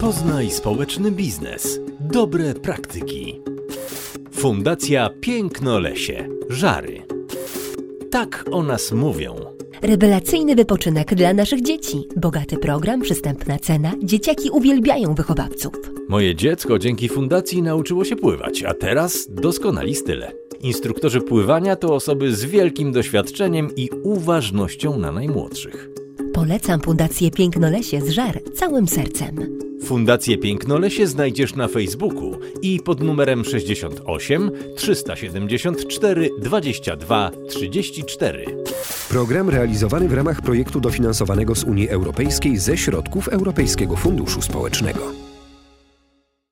Poznaj społeczny biznes. Dobre praktyki. Fundacja Piękno Lesie. Żary. Tak o nas mówią. Rewelacyjny wypoczynek dla naszych dzieci. Bogaty program, przystępna cena. Dzieciaki uwielbiają wychowawców. Moje dziecko dzięki fundacji nauczyło się pływać, a teraz doskonali style. Instruktorzy pływania to osoby z wielkim doświadczeniem i uważnością na najmłodszych. Polecam Fundację Pięknolesie z Żar całym sercem. Fundację Pięknolesie znajdziesz na Facebooku i pod numerem 68 374 22 34. Program realizowany w ramach projektu dofinansowanego z Unii Europejskiej ze środków Europejskiego Funduszu Społecznego.